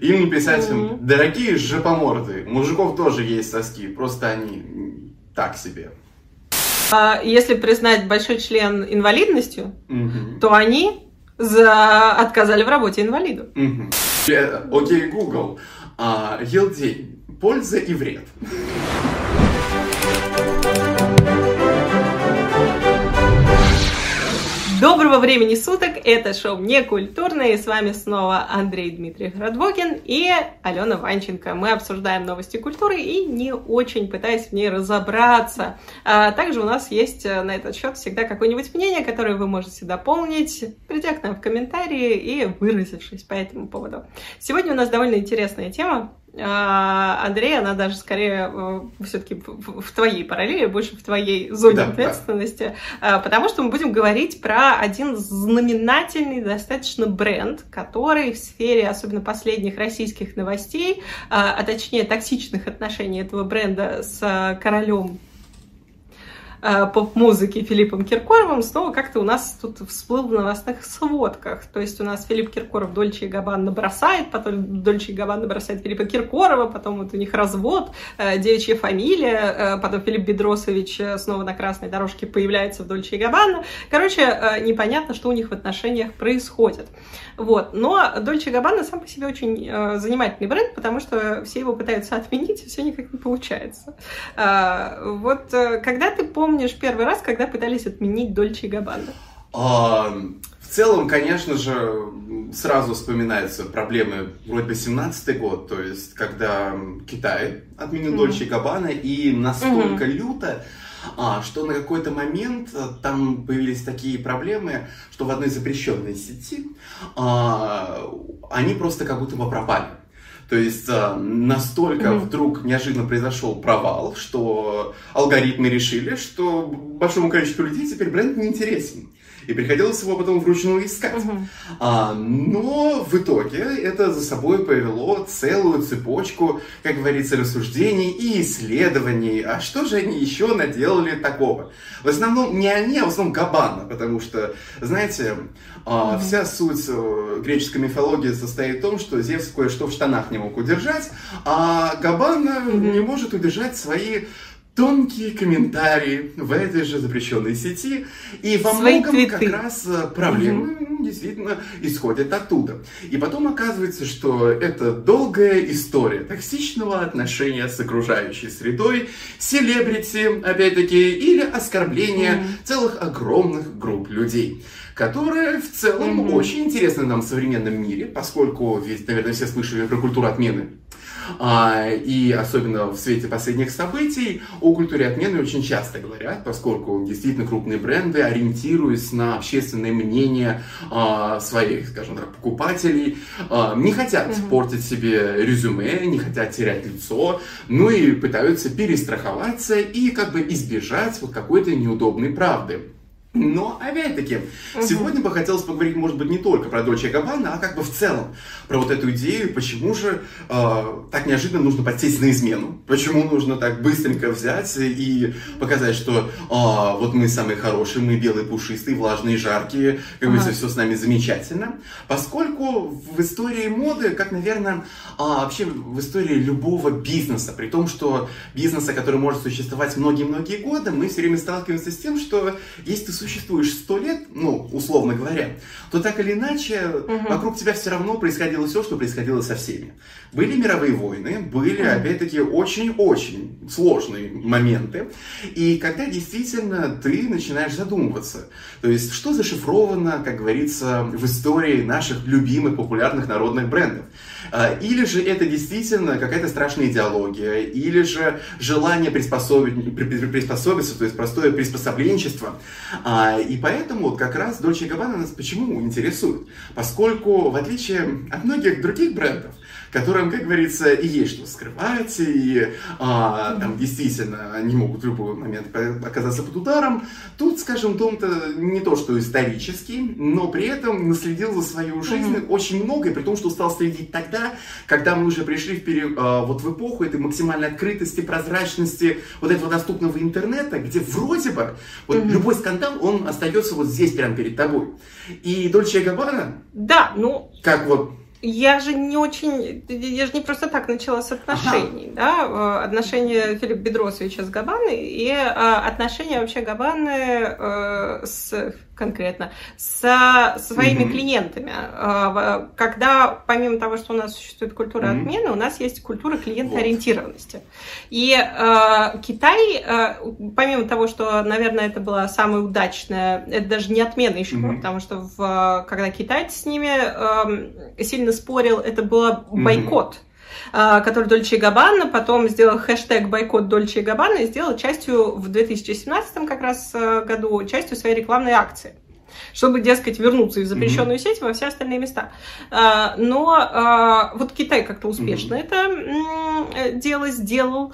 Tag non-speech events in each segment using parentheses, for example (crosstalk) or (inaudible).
Или написать им, дорогие жопоморды, мужиков тоже есть соски, просто они так себе. А если признать большой член инвалидностью, угу. то они за... отказали в работе инвалиду. Угу. Окей, Google. А, Елдень. Польза и вред. Доброго времени суток, это шоу «Не культурное», и с вами снова Андрей Дмитриев Радвогин и Алена Ванченко. Мы обсуждаем новости культуры и не очень пытаясь в ней разобраться. А также у нас есть э, на этот счет всегда какое-нибудь мнение, которое вы можете дополнить, придя к нам в комментарии и выразившись по этому поводу. Сегодня у нас довольно интересная тема, Андрей, она даже скорее э, все-таки в твоей параллели, больше в твоей зоне да, ответственности, да. потому что мы будем говорить про один знаменательный достаточно бренд, который в сфере, особенно последних российских новостей, а, а точнее токсичных отношений этого бренда с королем Э, поп-музыки Филиппом Киркоровым снова как-то у нас тут всплыл в новостных сводках. То есть у нас Филипп Киркоров Дольче и Габбана бросает, потом Дольче и Габбана бросает Филиппа Киркорова, потом вот у них развод, э, девичья фамилия, э, потом Филипп Бедросович снова на красной дорожке появляется в Дольче и Габбана. Короче, непонятно, что у них в отношениях происходит. Вот. Но Дольче Габбана сам по себе очень занимательный бренд, потому что все его пытаются отменить, и все никак не получается. Вот когда ты помнишь помнишь первый раз, когда пытались отменить Дольче и Габбана? А, в целом, конечно же, сразу вспоминаются проблемы вроде бы 17 год, то есть когда Китай отменил mm-hmm. Дольче и Габбана, и настолько mm-hmm. люто, а, что на какой-то момент э, там появились такие проблемы, что в одной запрещенной сети а, они просто как будто бы пропали. То есть а, настолько mm-hmm. вдруг неожиданно произошел провал, что алгоритмы решили, что большому количеству людей теперь бренд не интересен. И приходилось его потом вручную искать. Uh-huh. А, но в итоге это за собой повело целую цепочку, как говорится, рассуждений и исследований. А что же они еще наделали такого? В основном не они, а в основном Габана, потому что, знаете, а, mm-hmm. Вся суть э, греческой мифологии состоит в том, что Зевс кое-что в штанах не мог удержать, а Габана mm-hmm. не может удержать свои тонкие комментарии в этой же запрещенной сети. И во Свои многом твиты. как раз э, проблемы угу. действительно исходят оттуда. И потом оказывается, что это долгая история токсичного отношения с окружающей средой, селебрити, опять-таки, или оскорбления угу. целых огромных групп людей которые в целом mm очень интересны нам в современном мире, поскольку, ведь, наверное, все слышали про культуру отмены. А, и особенно в свете последних событий о культуре отмены очень часто говорят, поскольку действительно крупные бренды, ориентируясь на общественное мнение а, своих, скажем так, покупателей, а, не хотят mm портить себе резюме, не хотят терять лицо, ну и пытаются перестраховаться и как бы избежать вот какой-то неудобной правды. Но, опять-таки, угу. сегодня бы хотелось поговорить, может быть, не только про Дольче Габбана, а как бы в целом про вот эту идею, почему же э, так неожиданно нужно подсесть на измену, почему нужно так быстренько взять и показать, что э, вот мы самые хорошие, мы белые, пушистые, влажные, жаркие, как бы ага. все с нами замечательно, поскольку в истории моды, как, наверное, э, вообще в истории любого бизнеса, при том, что бизнеса, который может существовать многие-многие годы, мы все время сталкиваемся с тем, что есть существуешь сто лет, ну, условно говоря, то так или иначе угу. вокруг тебя все равно происходило все, что происходило со всеми. Были мировые войны, были, угу. опять-таки, очень-очень сложные моменты. И когда действительно ты начинаешь задумываться, то есть, что зашифровано, как говорится, в истории наших любимых популярных народных брендов. А, или же это действительно какая-то страшная идеология, или же желание приспособить, приспособиться, то есть простое приспособленчество. А, и поэтому вот как раз Dolce Gabbana нас почему интересует? Поскольку, в отличие от многих других брендов, которым, как говорится, и есть что скрывать, и а, там действительно они могут в любой момент оказаться под ударом. Тут, скажем, Том-то не то, что исторический, но при этом наследил за свою жизнь mm-hmm. очень много, и при том, что стал следить тогда, когда мы уже пришли в период, а, вот в эпоху этой максимальной открытости, прозрачности, вот этого доступного интернета, где вроде бы вот mm-hmm. любой скандал, он остается вот здесь прямо перед тобой. И Дольче Габбана... Да, ну... Как вот я же не очень, я же не просто так начала с отношений, ага. да, э, отношения Филиппа Бедросовича с Габаной и э, отношения вообще Габаны э, с конкретно со своими mm-hmm. клиентами. Когда, помимо того, что у нас существует культура mm-hmm. отмены, у нас есть культура клиентоориентированности. Вот. И э, Китай, э, помимо того, что, наверное, это была самая удачная, это даже не отмена еще, mm-hmm. потому что в, когда китайцы с ними э, сильно спорил, это был бойкот. Mm-hmm который Дольче Габбана потом сделал хэштег бойкот Дольче Габбана и сделал частью в 2017 как раз э, году частью своей рекламной акции чтобы, дескать, вернуться в запрещенную mm-hmm. сеть во все остальные места. А, но а, вот Китай как-то успешно mm-hmm. это дело сделал.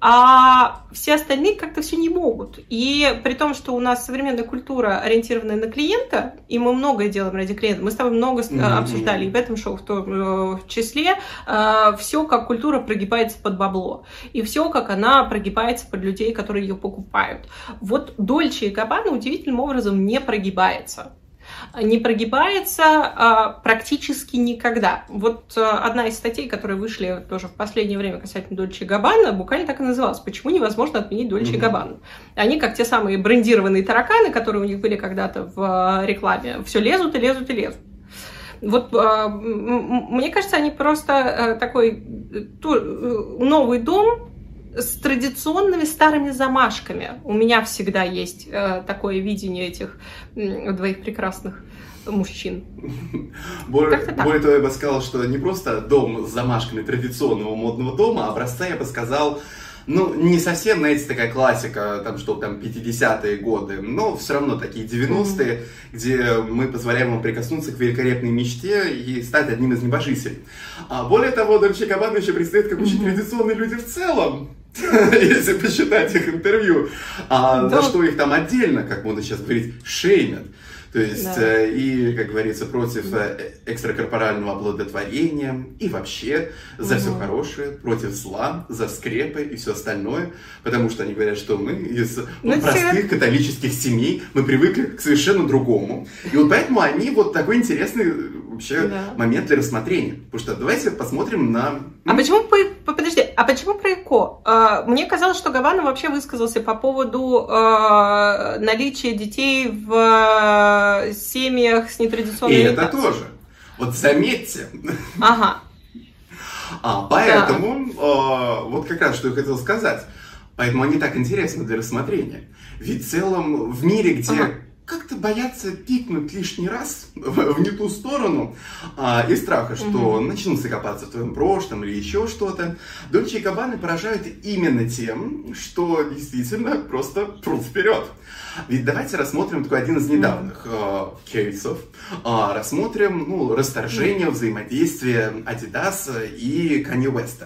А, все остальные как-то все не могут. И при том, что у нас современная культура ориентированная на клиента, и мы многое делаем ради клиента, мы с тобой много mm-hmm. обсуждали и в этом шоу в том э, числе, э, все как культура прогибается под бабло, и все как она прогибается под людей, которые ее покупают. Вот Дольче и Габбана удивительным образом не прогибается не прогибается а, практически никогда. Вот а, одна из статей, которые вышли тоже в последнее время касательно Дольче Габбана, буквально так и называлась «Почему невозможно отменить Дольче mm-hmm. Габбана?». Они, как те самые брендированные тараканы, которые у них были когда-то в а, рекламе, все лезут и лезут и лезут. Вот э, мне кажется, они просто э, такой ту, э, новый дом с традиционными старыми замашками. У меня всегда есть э, такое видение этих э, двоих прекрасных мужчин. Более, более того, я бы сказал, что не просто дом с замашками традиционного модного дома, а образца, я бы сказал, ну, не совсем, знаете, такая классика, там, что там 50-е годы, но все равно такие 90-е, mm-hmm. где мы позволяем вам прикоснуться к великолепной мечте и стать одним из небожителей. А более того, Дольче Габбана еще предстоит как очень mm-hmm. традиционные люди в целом. (laughs) если посчитать их интервью, а да. за что их там отдельно, как можно сейчас говорить, шеймят. То есть, да. э, и, как говорится, против э, экстракорпорального оплодотворения, и вообще за угу. все хорошее, против зла, за скрепы и все остальное, потому что они говорят, что мы из ну, простых все... католических семей, мы привыкли к совершенно другому. И вот поэтому они вот такой интересный вообще да. момент для рассмотрения. Потому что давайте посмотрим на... А почему, подожди, а почему про ЭКО? А, мне казалось, что Гавана вообще высказался по поводу э, наличия детей в э, семьях с нетрадиционной И это тоже. Вот заметьте. Ага. А, поэтому, да. э, вот как раз что я хотел сказать. Поэтому они так интересны для рассмотрения. Ведь в целом в мире, где ага как-то боятся пикнуть лишний раз в, не ту сторону а, из страха, что угу. начнут закопаться в твоем прошлом или еще что-то. Дольче и Габбаны поражают именно тем, что действительно просто прут вперед. Ведь давайте рассмотрим такой один из недавних э, кейсов. Э, рассмотрим ну, расторжение взаимодействия Adidas и Kanye West.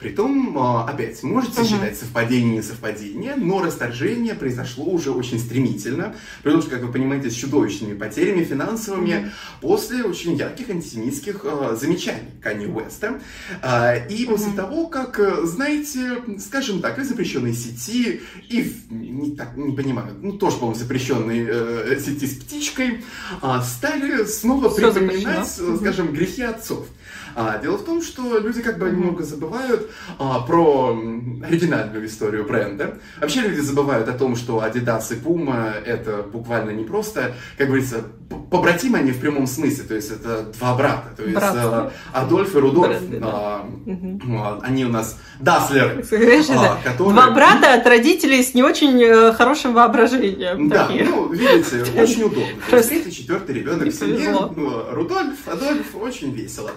Притом, а, опять, можете uh-huh. считать совпадение не совпадение, но расторжение произошло уже очень стремительно, потому что, как вы понимаете, с чудовищными потерями финансовыми uh-huh. после очень ярких антисемитских э, замечаний Канни Уэста. Э, и uh-huh. после того, как, знаете, скажем так, и запрещенной сети, и не, так, не понимаю, ну тоже, по-моему, запрещенной э, сети с птичкой, э, стали снова Все припоминать, запрещено. скажем, грехи отцов. А, дело в том, что люди как бы mm-hmm. немного забывают а, про оригинальную историю бренда. Вообще люди забывают о том, что Adidas и Puma это буквально не просто, как говорится, побратимы они в прямом смысле, то есть это два брата, то есть а, Адольф и Рудольф, Бренды, да. а, mm-hmm. они у нас Даслер, (laughs) а, которые... Два брата от родителей с не очень э, хорошим воображением. Да, такие. ну, видите, (laughs) очень удобно. Третий, четвертый ребенок в семье, ну, Рудольф, Адольф, очень весело.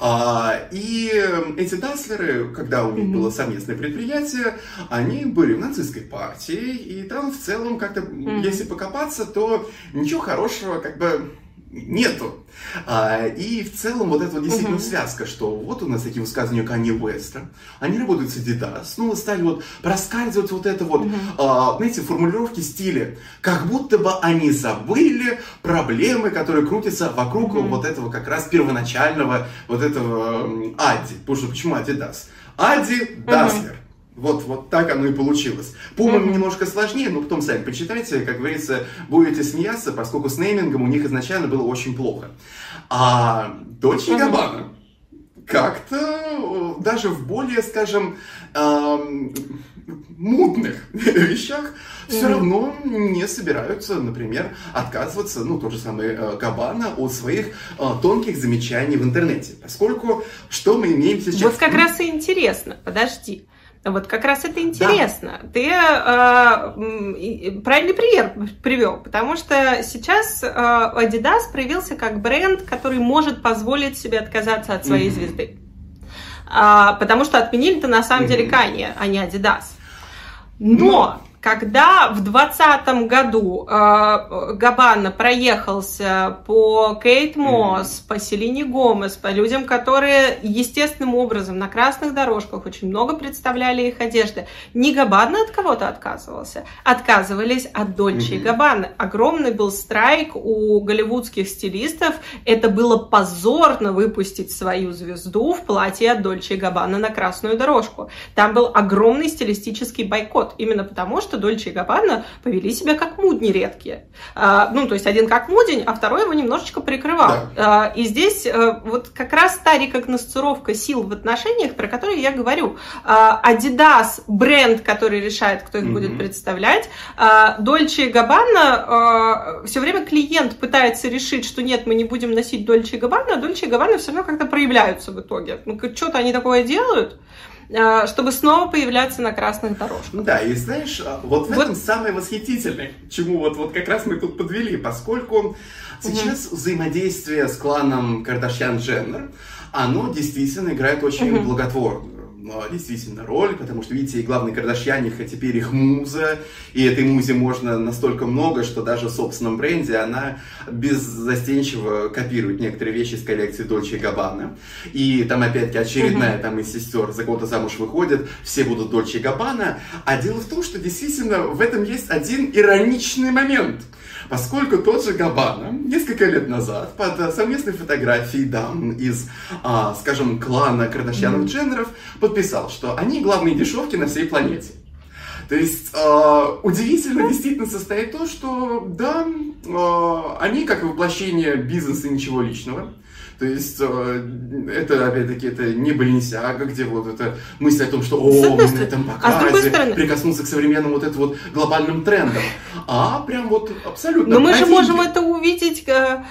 А, и эти Даслеры, когда у них mm-hmm. было совместное предприятие, они были в нацистской партии, и там в целом как-то, mm-hmm. если покопаться, то ничего хорошего как бы нету. А, и в целом вот эта вот действительно uh-huh. связка, что вот у нас такие высказывания Канье Уэста, они работают с Adidas, снова стали вот проскальзывать вот это вот, uh-huh. а, знаете, формулировки стиля, как будто бы они забыли проблемы, которые крутятся вокруг uh-huh. вот этого как раз первоначального вот этого Ади. Потому что почему Adidas? Ади Даслер. Uh-huh Вот, вот так оно и получилось. Пума mm-hmm. немножко сложнее, но потом сами почитайте, как говорится, будете смеяться, поскольку с неймингом у них изначально было очень плохо. А Дольче mm-hmm. Габбана как-то даже в более, скажем, эм, мутных (laughs) вещах все mm-hmm. равно не собираются, например, отказываться, ну, тот же самый э, Габана, от своих э, тонких замечаний в интернете. Поскольку что мы имеем сейчас? Вот как раз и интересно, подожди. Вот как раз это интересно. Да. Ты э, правильный пример привел, потому что сейчас э, Adidas проявился как бренд, который может позволить себе отказаться от своей mm-hmm. звезды. А, потому что отменили-то на самом mm-hmm. деле Kanye, а не Adidas. Но когда в 2020 году э, Габана проехался по Кейт Мосс, mm. по Селине Гомес, по людям, которые естественным образом на красных дорожках очень много представляли их одежды, не Габана от кого-то отказывался, отказывались от Дольче mm-hmm. и Габбаны. Огромный был страйк у голливудских стилистов. Это было позорно выпустить свою звезду в платье от Дольче и Габбана на красную дорожку. Там был огромный стилистический бойкот, именно потому что Дольче и Габбана повели себя как мудни редкие. А, ну, то есть один как мудень, а второй его немножечко прикрывал. Да. А, и здесь а, вот как раз та рекогностировка сил в отношениях, про которые я говорю. А, Adidas бренд, который решает, кто их mm-hmm. будет представлять. Дольче и Габбана а, все время клиент пытается решить, что нет, мы не будем носить Дольче и Габбана, а Дольче и Габбана все равно как-то проявляются в итоге. Ну, что-то они такое делают. А, чтобы снова появляться на красных дорожках. Да, и знаешь, а, вот в вот. этом самое восхитительное, чему вот, вот как раз мы тут подвели, поскольку сейчас угу. взаимодействие с кланом Кардашьян-Дженнер, оно действительно играет очень угу. благотворную действительно роль, потому что, видите, и главный Кардашьяниха теперь их муза, и этой музе можно настолько много, что даже в собственном бренде она беззастенчиво копирует некоторые вещи из коллекции Дольче Габбана. И там опять-таки очередная там из сестер за кого-то замуж выходит, все будут Дольче Габбана. А дело в том, что действительно в этом есть один ироничный момент – поскольку тот же Габана несколько лет назад под совместной фотографией дам из, а, скажем, клана Кардашьянов-Дженнеров подписал, что они главные дешевки на всей планете. То есть э, удивительно действительно состоит то, что да, э, они как воплощение бизнеса ничего личного. То есть э, это, опять-таки, это не Баленсиага, где вот эта мысль о том, что о, мы на этом а показе а прикоснуться к современным вот этим вот глобальным трендам. А прям вот абсолютно Но мы же можем это увидеть э,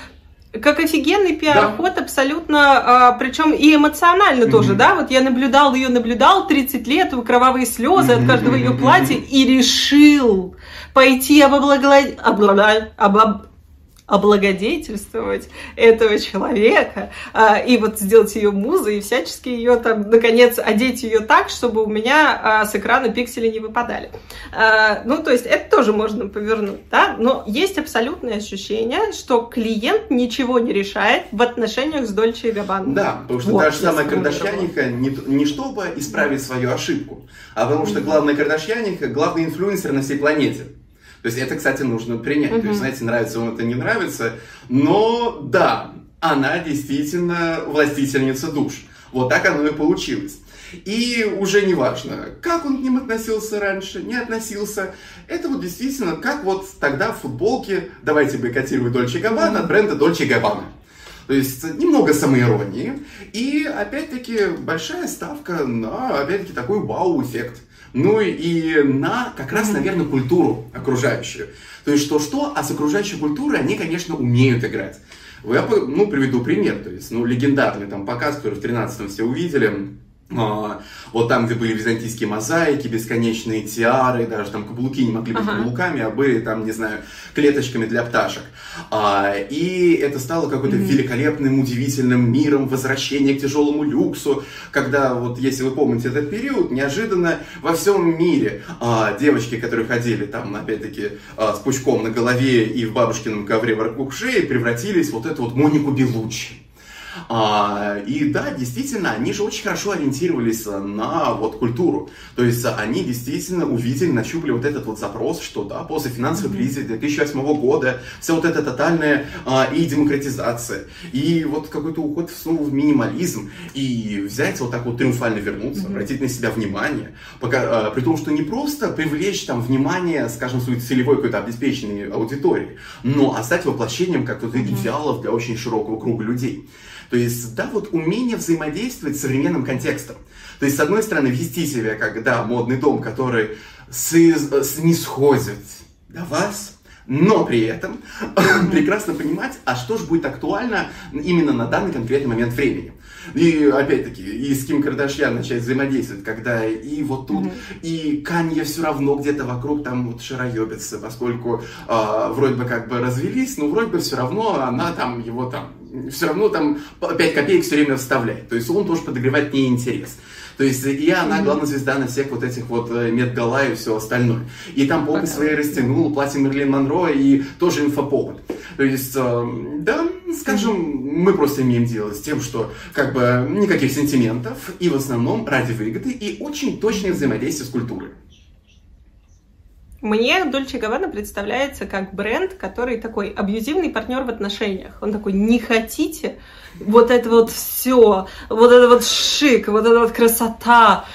как офигенный пиар-ход да. абсолютно, а, причем и эмоционально mm-hmm. тоже, да, вот я наблюдал ее, наблюдал 30 лет, кровавые слезы mm-hmm. от каждого ее платья и решил пойти облагодетельствовать, облаг облагодетельствовать этого человека а, и вот сделать ее музой и всячески ее там, наконец, одеть ее так, чтобы у меня а, с экрана пиксели не выпадали. А, ну, то есть это тоже можно повернуть, да, но есть абсолютное ощущение, что клиент ничего не решает в отношениях с Дольче и Габбаной. Да, потому что вот, даже самая Кардашьяника не, не чтобы исправить свою ошибку, а потому что главная Кардашьяника главный инфлюенсер на всей планете. То есть это, кстати, нужно принять. Mm-hmm. То есть, знаете, нравится вам это, не нравится. Но да, она действительно властительница душ. Вот так оно и получилось. И уже не важно, как он к ним относился раньше, не относился. Это вот действительно, как вот тогда в футболке, давайте бойкотировать Дольче Габбана от бренда Дольче Габбана. То есть немного самоиронии и, опять-таки, большая ставка на, опять-таки, такой вау-эффект ну и на как раз, наверное, культуру окружающую. То есть что-что, а с окружающей культурой они, конечно, умеют играть. Я ну, приведу пример, то есть, ну, легендарный там показ, который в 13-м все увидели, вот там, где были византийские мозаики, бесконечные тиары, даже там каблуки не могли быть ага. каблуками, а были там, не знаю, клеточками для пташек. А, и это стало какой-то mm-hmm. великолепным, удивительным миром возвращения к тяжелому люксу, когда, вот если вы помните этот период, неожиданно во всем мире а, девочки, которые ходили там, опять-таки, а, с пучком на голове и в бабушкином ковре вокруг шеи, превратились в вот эту вот Монику Белучи. А, и да, действительно, они же очень хорошо ориентировались на вот культуру. То есть они действительно увидели, нащупали вот этот вот запрос, что да, после финансовой кризисы 2008 года, вся вот эта тотальная а, и демократизация, и вот какой-то уход снова в минимализм, и взять вот так вот триумфально вернуться, mm-hmm. обратить на себя внимание, пока, а, при том, что не просто привлечь там внимание, скажем, своей целевой какой-то обеспеченной аудитории, но а стать воплощением как то mm-hmm. идеалов для очень широкого круга людей. То есть, да, вот умение взаимодействовать с современным контекстом. То есть, с одной стороны, вести себя как, да, модный дом, который снисходит до вас, но при этом (laughs) прекрасно понимать, а что же будет актуально именно на данный конкретный момент времени. И опять-таки, и с Ким Кардашьян начать взаимодействовать, когда и вот тут, mm-hmm. и Канье все равно где-то вокруг там вот шароебится, поскольку э, вроде бы как бы развелись, но вроде бы все равно она там его там, все равно там 5 копеек все время вставляет. То есть он тоже подогревает не интерес. То есть и она главная звезда на всех вот этих вот э, Медгала и все остальное. И там попы свои растянул, платье Мерлин Монро и тоже инфоповод. То есть, э, да, скажем, мы просто имеем дело с тем, что как бы никаких сентиментов и в основном ради выгоды и очень точное взаимодействие с культурой. Мне Дольче Гавана представляется как бренд, который такой абьюзивный партнер в отношениях. Он такой, не хотите? Вот это вот все, вот это вот шик, вот эта вот красота,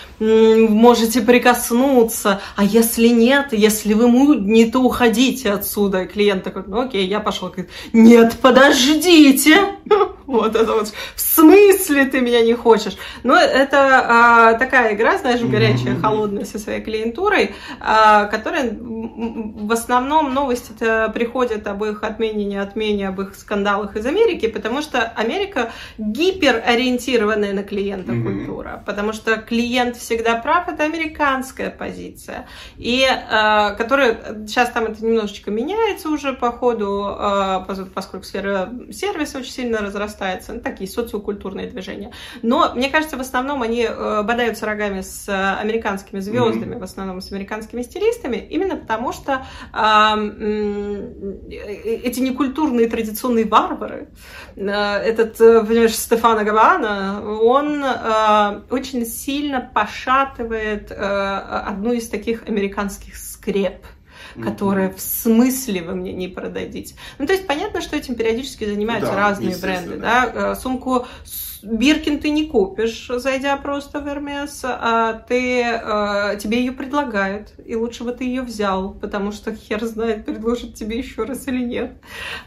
можете прикоснуться, а если нет, если вы мудни, то уходите отсюда. И клиент такой, ну окей, я пошел. Говорит, нет, подождите. (laughs) Вот это вот, в смысле ты меня не хочешь? Ну, это а, такая игра, знаешь, горячая, холодная со своей клиентурой, а, которая в основном новости приходят об их отмене, не отмене, об их скандалах из Америки, потому что Америка гиперориентированная на клиента культура, потому что клиент всегда всегда прав, это американская позиция, и э, которая сейчас там это немножечко меняется уже по ходу, э, поскольку сфера сервиса очень сильно разрастается, ну, такие социокультурные движения. Но мне кажется, в основном они э, бодаются рогами с американскими звездами, mm-hmm. в основном с американскими стилистами, именно потому что э, эти некультурные традиционные варвары, э, этот, э, понимаешь, Стефано Гавана, он э, очень сильно пошел пошатывает э, одну из таких американских скреп которая в смысле вы мне не продадите. Ну, то есть понятно, что этим периодически занимаются да, разные бренды, да, э, сумку Биркин ты не купишь, зайдя просто в Hermes, а ты, э, тебе ее предлагают, и лучше бы ты ее взял, потому что хер знает, предложит тебе еще раз или нет.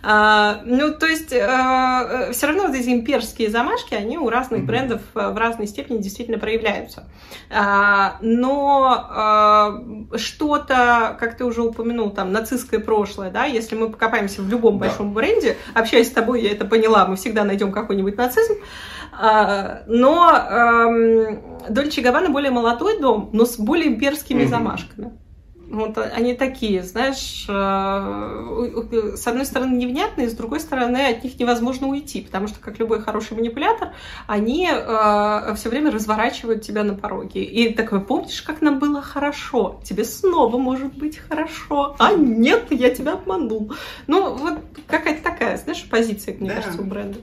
А, ну, то есть, э, все равно вот эти имперские замашки, они у разных mm-hmm. брендов в разной степени действительно проявляются. А, но э, что-то, как ты уже упомянул, там, нацистское прошлое, да, если мы покопаемся в любом да. большом бренде, общаясь с тобой, я это поняла, мы всегда найдем какой-нибудь нацизм, а, но Дольче Габбана более молодой дом, но с более имперскими mm-hmm. замашками. Вот они такие, знаешь, э, с одной стороны невнятные, с другой стороны от них невозможно уйти, потому что, как любой хороший манипулятор, они э, все время разворачивают тебя на пороге. И такой, помнишь, как нам было хорошо? Тебе снова может быть хорошо. А нет, я тебя обманул. Ну, вот какая-то такая, знаешь, позиция, мне да. кажется, у бренда.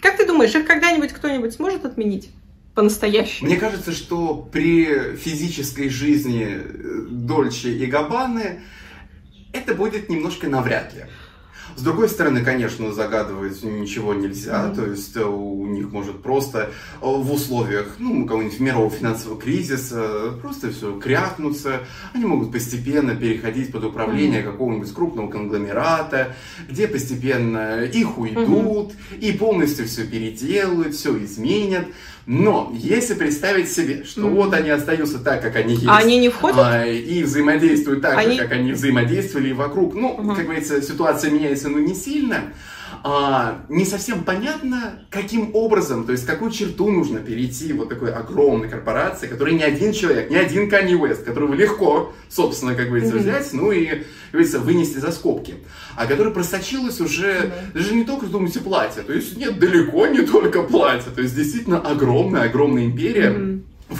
Как ты думаешь, их когда-нибудь кто-нибудь сможет отменить? По-настоящему. Мне кажется, что при физической жизни Дольче и Габаны это будет немножко навряд ли. С другой стороны, конечно, загадывать ничего нельзя, mm-hmm. то есть э, у них может просто э, в условиях, ну, какого-нибудь мирового финансового кризиса просто все крякнуться, они могут постепенно переходить под управление mm-hmm. какого-нибудь крупного конгломерата, где постепенно их уйдут mm-hmm. и полностью все переделают, все изменят. Но если представить себе, что mm-hmm. вот они остаются так, как они есть, они не входят? А, и взаимодействуют так они... же, как они взаимодействовали вокруг, ну, mm-hmm. как говорится, ситуация меняется, но не сильно, а, не совсем понятно, каким образом, то есть какую черту нужно перейти вот такой огромной корпорации, которой ни один человек, ни один Kanye West, которого легко, собственно, как говорится, mm-hmm. взять, ну и, как говорится, вынести за скобки, а которая просочилась уже, mm-hmm. даже не только, думаете, платье, то есть нет, далеко не только платье, то есть действительно огромная, огромная империя, mm-hmm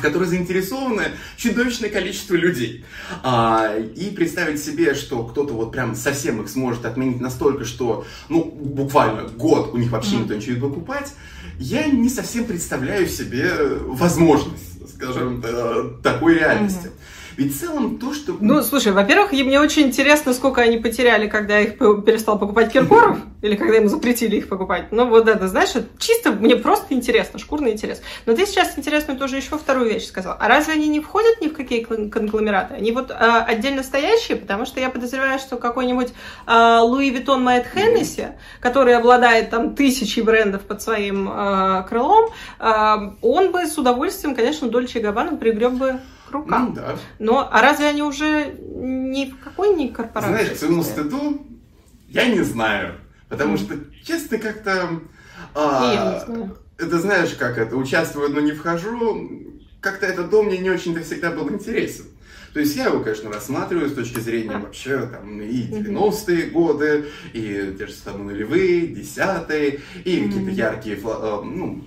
в которой заинтересовано чудовищное количество людей. А, и представить себе, что кто-то вот прям совсем их сможет отменить настолько, что, ну, буквально год у них вообще никто ничего не будет покупать, я не совсем представляю себе возможность, скажем, э, такой реальности. Mm-hmm. Ведь в целом то, что... Ну, слушай, во-первых, мне очень интересно, сколько они потеряли, когда их перестал покупать Киркоров, (laughs) или когда ему запретили их покупать. Ну, вот это, знаешь, чисто мне просто интересно, шкурный интерес. Но ты сейчас интересную тоже еще вторую вещь сказал. А разве они не входят ни в какие конгломераты? Они вот а, отдельно стоящие, потому что я подозреваю, что какой-нибудь а, Louis Vuitton Moët Hennessy, который обладает там тысячей брендов под своим а, крылом, а, он бы с удовольствием, конечно, Dolce Gabbana пригреб бы рукам. Ну, да. Но, а разве они уже ни в какой ни корпорации? Знаешь, своему стыду я не знаю. Потому что, честно, как-то... А. Это знаешь, как это, участвую, но не вхожу. Как-то этот дом мне не очень-то всегда был интересен. То есть я его, конечно, рассматриваю с точки зрения вообще там и 90-е годы, и те же самые нулевые, десятые, и какие-то яркие, э, ну,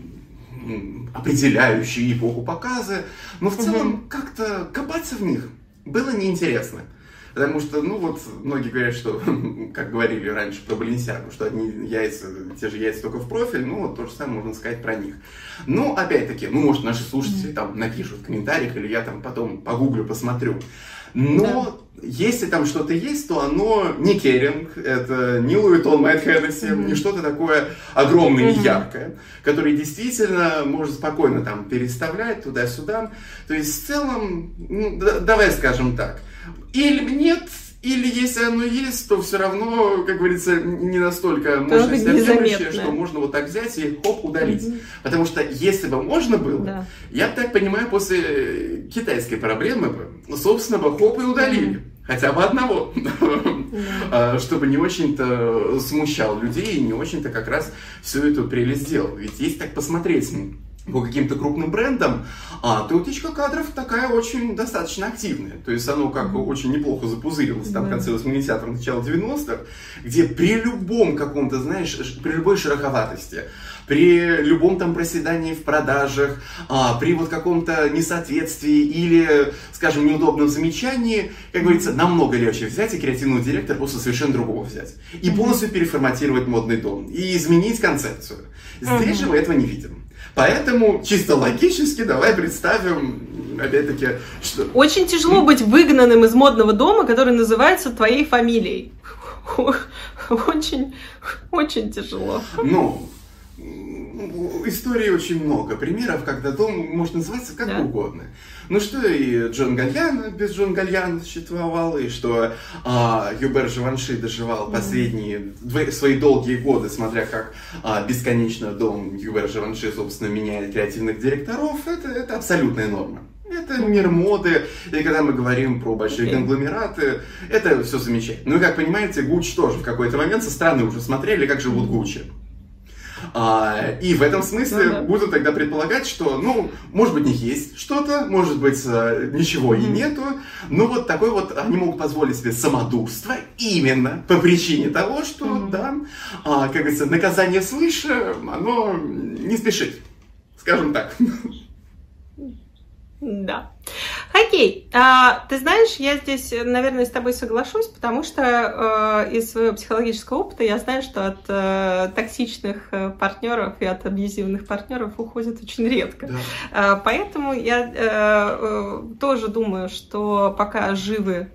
определяющие эпоху показы, но в целом угу. как-то копаться в них было неинтересно. Потому что, ну вот, многие говорят, что, (laughs) как говорили раньше про Баленсиагу, что одни яйца, те же яйца только в профиль, ну вот то же самое можно сказать про них. Ну, опять-таки, ну, может, наши слушатели там напишут в комментариях, или я там потом погуглю, посмотрю. Но да. если там что-то есть, то оно не Керинг, это не Луитон Майт Хеннесси, mm-hmm. не что-то такое огромное и mm-hmm. яркое, которое действительно может спокойно там переставлять туда-сюда. То есть в целом, ну, да, давай скажем так, или нет, или если оно есть, то все равно, как говорится, не настолько мощность объемлющая, что можно вот так взять и хоп, удалить. Mm-hmm. Потому что если бы можно было, да. я так понимаю, после китайской проблемы, собственно, бы хоп и удалили. Mm-hmm. Хотя бы одного, mm-hmm. чтобы не очень-то смущал людей и не очень-то как раз всю эту прелесть делал. Ведь есть так посмотреть по каким-то крупным брендам, а, то утечка кадров такая очень достаточно активная. То есть оно как бы очень неплохо запузырилось там в конце 80-х, начало 90-х, где при любом каком-то, знаешь, при любой шероховатости, при любом там проседании в продажах, а, при вот каком-то несоответствии или, скажем, неудобном замечании, как говорится, намного легче взять и креативного директора просто совершенно другого взять. И полностью переформатировать модный дом. И изменить концепцию. Здесь же мы этого не видим. Поэтому чисто логически давай представим, опять-таки, что... Очень тяжело быть выгнанным из модного дома, который называется твоей фамилией. (laughs) Очень, очень тяжело. Ну, истории очень много примеров, когда дом может называться как да. угодно. Ну что и Джон Гальян без Джон Гальяна существовал, и что а, Юбер Живанши доживал последние дв- свои долгие годы, смотря как а, бесконечно дом Юбер Живанши, собственно, меняет креативных директоров, это, это абсолютная норма. Это мир моды, и когда мы говорим про большие okay. конгломераты, это все замечательно. Ну и как понимаете, Гуч тоже в какой-то момент со стороны уже смотрели, как живут Гуччи. А, и в этом смысле ну, да. буду тогда предполагать, что, ну, может быть, у них есть что-то, может быть, э, ничего mm-hmm. и нету, но вот такой вот они могут позволить себе самодурство именно по причине того, что, mm-hmm. да, а, как говорится, наказание свыше, оно не спешит, скажем так. Да. Окей. А, ты знаешь, я здесь, наверное, с тобой соглашусь, потому что э, из своего психологического опыта я знаю, что от э, токсичных э, партнеров и от абьюзивных партнеров уходят очень редко. Да. А, поэтому я э, э, тоже думаю, что пока живы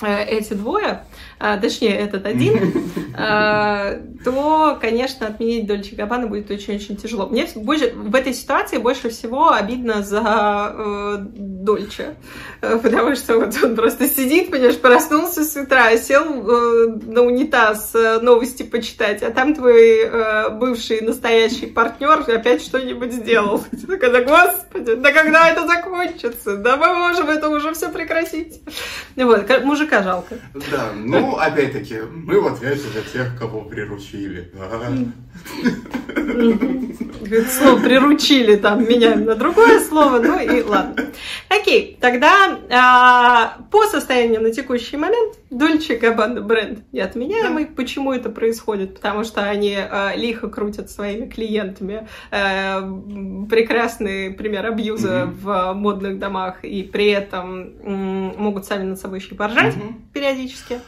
эти двое, а, точнее, этот один, (laughs) а, то, конечно, отменить Дольче Габбана будет очень-очень тяжело. Мне больше, в этой ситуации больше всего обидно за э, Дольче, э, потому что вот он просто сидит, понимаешь, проснулся с утра, сел э, на унитаз э, новости почитать, а там твой э, бывший настоящий партнер опять что-нибудь сделал. (laughs) Когда, господи, да когда это закончится? Да мы можем это уже все прекратить. Вот, мужика жалко. Да, ну опять-таки, мы в ответе за тех, кого приручили. Слово приручили там меняем на другое слово, ну и ладно. Окей, тогда а, по состоянию на текущий момент Дольче Габбана бренд неотменяемый. Да. Почему это происходит? Потому что они а, лихо крутят своими клиентами. А, прекрасный пример абьюза mm-hmm. в модных домах и при этом м, могут сами над собой еще и поржать mm-hmm. периодически.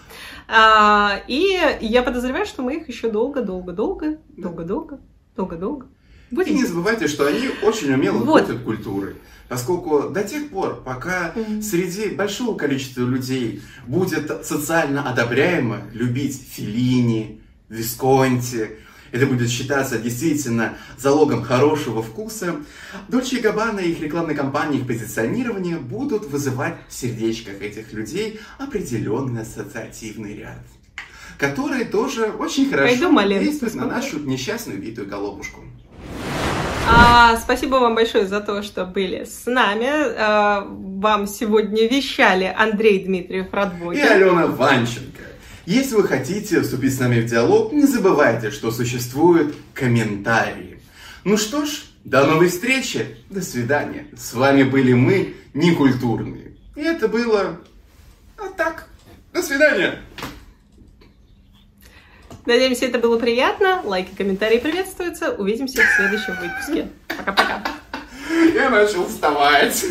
А, и я подозреваю, что мы их еще долго-долго-долго, долго-долго, долго-долго Будем... И не забывайте, что они очень умело вот. крутят культурой. Поскольку до тех пор, пока mm-hmm. среди большого количества людей будет социально одобряемо любить Филини, Висконти, это будет считаться действительно залогом хорошего вкуса, Дольче и Габбана и их рекламной кампании, их позиционирование будут вызывать в сердечках этих людей определенный ассоциативный ряд, который тоже очень хорошо действует на нашу несчастную битую головушку. А, спасибо вам большое за то, что были с нами. А, вам сегодня вещали Андрей Дмитриев Радвогин. И Алена Ванченко. Если вы хотите вступить с нами в диалог, не забывайте, что существуют комментарии. Ну что ж, до новой встречи. До свидания. С вами были мы, некультурные. И это было вот так. До свидания. Надеемся, это было приятно. Лайки, комментарии приветствуются. Увидимся в следующем выпуске. Пока-пока. Я начал вставать.